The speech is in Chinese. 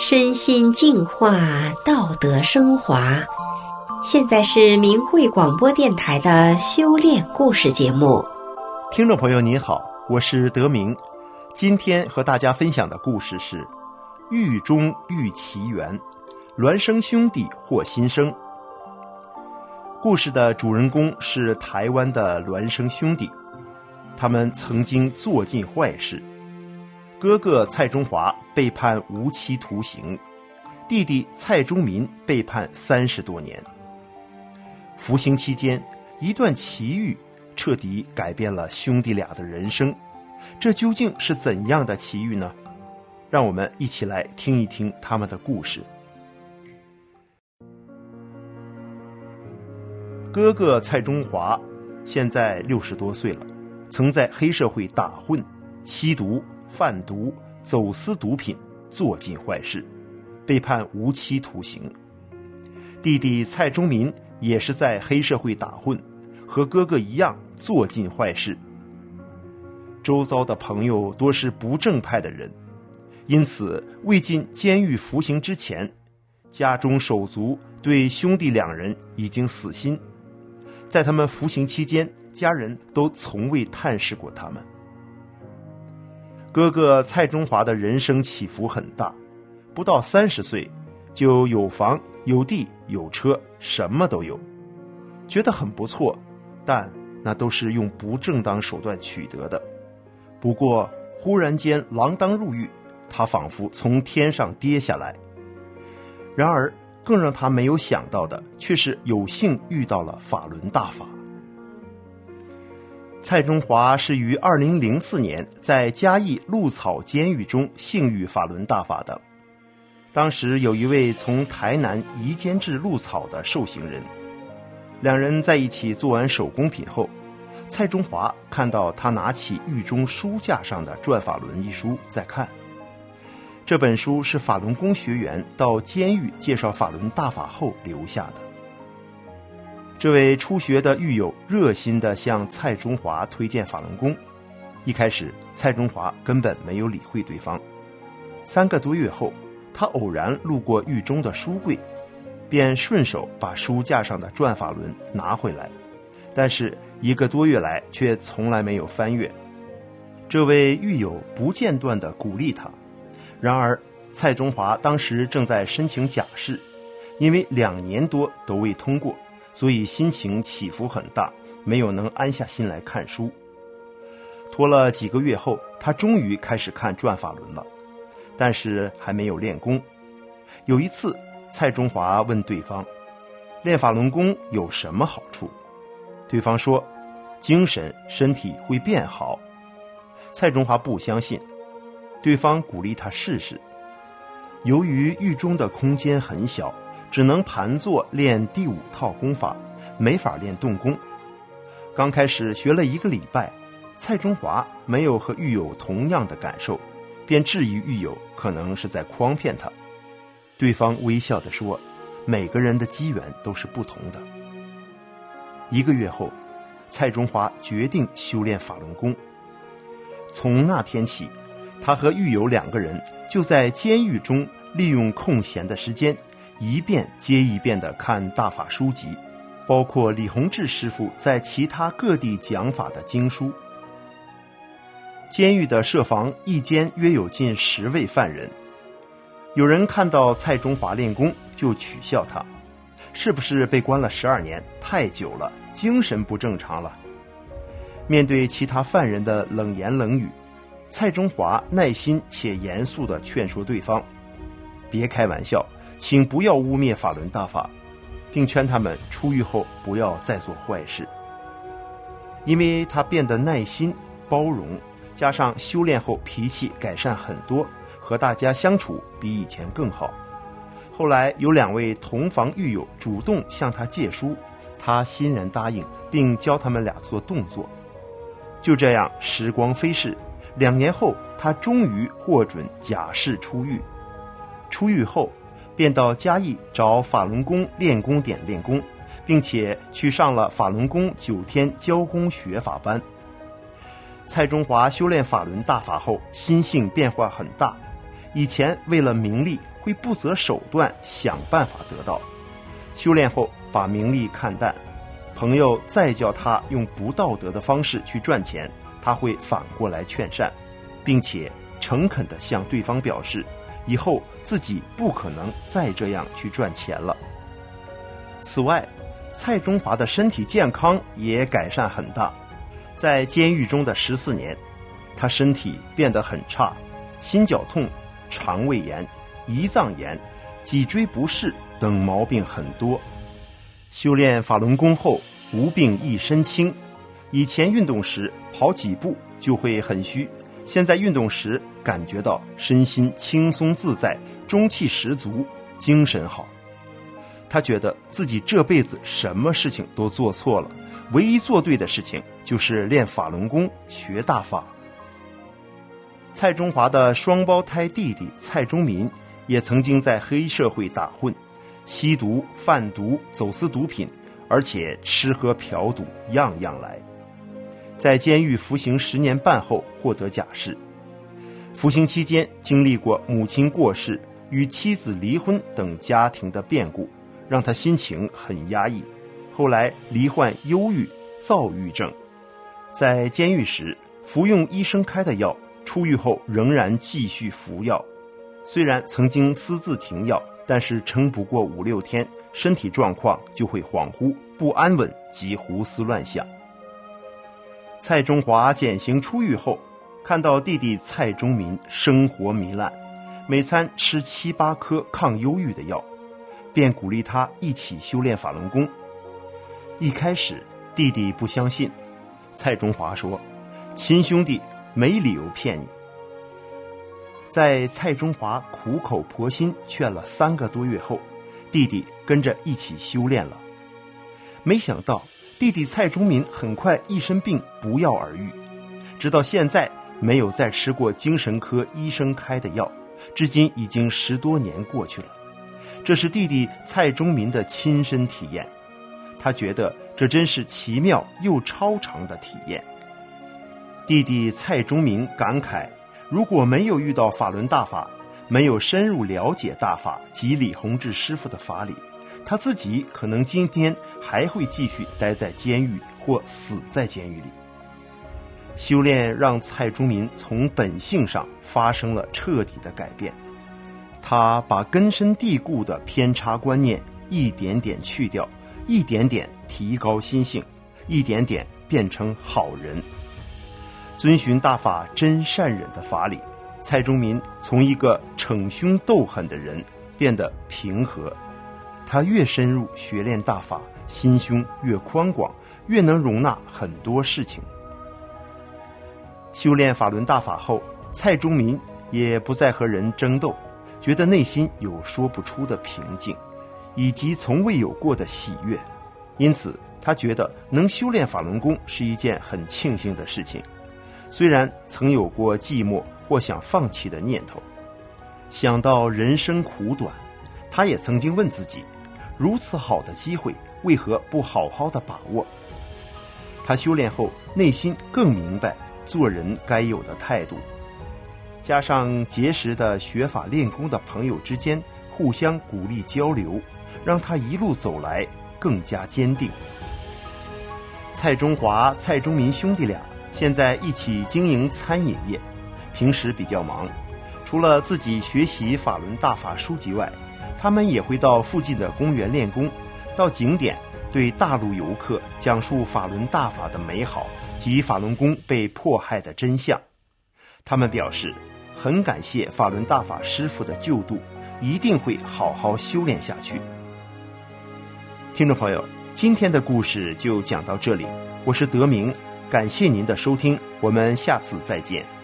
身心净化，道德升华。现在是明慧广播电台的修炼故事节目。听众朋友您好，我是德明。今天和大家分享的故事是《狱中遇奇缘》，孪生兄弟获新生。故事的主人公是台湾的孪生兄弟，他们曾经做尽坏事。哥哥蔡中华被判无期徒刑，弟弟蔡中民被判三十多年。服刑期间，一段奇遇彻底改变了兄弟俩的人生。这究竟是怎样的奇遇呢？让我们一起来听一听他们的故事。哥哥蔡中华现在六十多岁了，曾在黑社会打混、吸毒。贩毒、走私毒品，做尽坏事，被判无期徒刑。弟弟蔡忠民也是在黑社会打混，和哥哥一样做尽坏事。周遭的朋友多是不正派的人，因此未进监狱服刑之前，家中手足对兄弟两人已经死心。在他们服刑期间，家人都从未探视过他们。哥哥蔡中华的人生起伏很大，不到三十岁，就有房有地有车，什么都有，觉得很不错，但那都是用不正当手段取得的。不过忽然间锒铛入狱，他仿佛从天上跌下来。然而更让他没有想到的，却是有幸遇到了法轮大法。蔡中华是于二零零四年在嘉义鹿草监狱中幸遇法轮大法的。当时有一位从台南移监至鹿草的受刑人，两人在一起做完手工品后，蔡中华看到他拿起狱中书架上的《转法轮》一书在看。这本书是法轮功学员到监狱介绍法轮大法后留下的。这位初学的狱友热心地向蔡中华推荐法轮功。一开始，蔡中华根本没有理会对方。三个多月后，他偶然路过狱中的书柜，便顺手把书架上的转法轮拿回来。但是一个多月来，却从来没有翻阅。这位狱友不间断地鼓励他。然而，蔡中华当时正在申请假释，因为两年多都未通过。所以心情起伏很大，没有能安下心来看书。拖了几个月后，他终于开始看《转法轮》了，但是还没有练功。有一次，蔡中华问对方：“练法轮功有什么好处？”对方说：“精神身体会变好。”蔡中华不相信，对方鼓励他试试。由于狱中的空间很小。只能盘坐练第五套功法，没法练动功。刚开始学了一个礼拜，蔡中华没有和狱友同样的感受，便质疑狱友可能是在诓骗他。对方微笑地说：“每个人的机缘都是不同的。”一个月后，蔡中华决定修炼法轮功。从那天起，他和狱友两个人就在监狱中利用空闲的时间。一遍接一遍地看大法书籍，包括李洪志师傅在其他各地讲法的经书。监狱的设防一间约有近十位犯人，有人看到蔡中华练功就取笑他，是不是被关了十二年太久了，精神不正常了？面对其他犯人的冷言冷语，蔡中华耐心且严肃地劝说对方，别开玩笑。请不要污蔑法轮大法，并劝他们出狱后不要再做坏事。因为他变得耐心、包容，加上修炼后脾气改善很多，和大家相处比以前更好。后来有两位同房狱友主动向他借书，他欣然答应，并教他们俩做动作。就这样，时光飞逝，两年后，他终于获准假释出狱。出狱后。便到嘉义找法轮功练功点练功，并且去上了法轮功九天教功学法班。蔡中华修炼法轮大法后，心性变化很大。以前为了名利，会不择手段想办法得到。修炼后把名利看淡，朋友再叫他用不道德的方式去赚钱，他会反过来劝善，并且诚恳地向对方表示，以后自己不可能再这样去赚钱了。此外，蔡中华的身体健康也改善很大，在监狱中的十四年，他身体变得很差，心绞痛、肠胃炎、胰脏炎、脊椎不适等毛病很多。修炼法轮功后，无病一身轻。以前运动时跑几步就会很虚，现在运动时感觉到身心轻松自在，中气十足，精神好。他觉得自己这辈子什么事情都做错了，唯一做对的事情就是练法轮功、学大法。蔡中华的双胞胎弟弟蔡中民也曾经在黑社会打混，吸毒、贩毒、走私毒品，而且吃喝嫖赌样样来。在监狱服刑十年半后获得假释，服刑期间经历过母亲过世、与妻子离婚等家庭的变故。让他心情很压抑，后来罹患忧郁、躁郁症，在监狱时服用医生开的药，出狱后仍然继续服药。虽然曾经私自停药，但是撑不过五六天，身体状况就会恍惚、不安稳及胡思乱想。蔡中华减刑出狱后，看到弟弟蔡中民生活糜烂，每餐吃七八颗抗忧郁的药。便鼓励他一起修炼法轮功。一开始，弟弟不相信，蔡中华说：“亲兄弟没理由骗你。”在蔡中华苦口婆心劝了三个多月后，弟弟跟着一起修炼了。没想到，弟弟蔡忠民很快一身病不药而愈，直到现在没有再吃过精神科医生开的药，至今已经十多年过去了。这是弟弟蔡忠民的亲身体验，他觉得这真是奇妙又超常的体验。弟弟蔡忠民感慨：如果没有遇到法轮大法，没有深入了解大法及李洪志师傅的法理，他自己可能今天还会继续待在监狱或死在监狱里。修炼让蔡忠民从本性上发生了彻底的改变。他把根深蒂固的偏差观念一点点去掉，一点点提高心性，一点点变成好人，遵循大法真善忍的法理。蔡忠民从一个逞凶斗狠的人变得平和，他越深入学练大法，心胸越宽广，越能容纳很多事情。修炼法轮大法后，蔡中民也不再和人争斗。觉得内心有说不出的平静，以及从未有过的喜悦，因此他觉得能修炼法轮功是一件很庆幸的事情。虽然曾有过寂寞或想放弃的念头，想到人生苦短，他也曾经问自己：如此好的机会，为何不好好的把握？他修炼后，内心更明白做人该有的态度。加上结识的学法练功的朋友之间互相鼓励交流，让他一路走来更加坚定。蔡中华、蔡中民兄弟俩现在一起经营餐饮业，平时比较忙，除了自己学习法轮大法书籍外，他们也会到附近的公园练功，到景点对大陆游客讲述法轮大法的美好及法轮功被迫害的真相。他们表示。很感谢法轮大法师傅的救度，一定会好好修炼下去。听众朋友，今天的故事就讲到这里，我是德明，感谢您的收听，我们下次再见。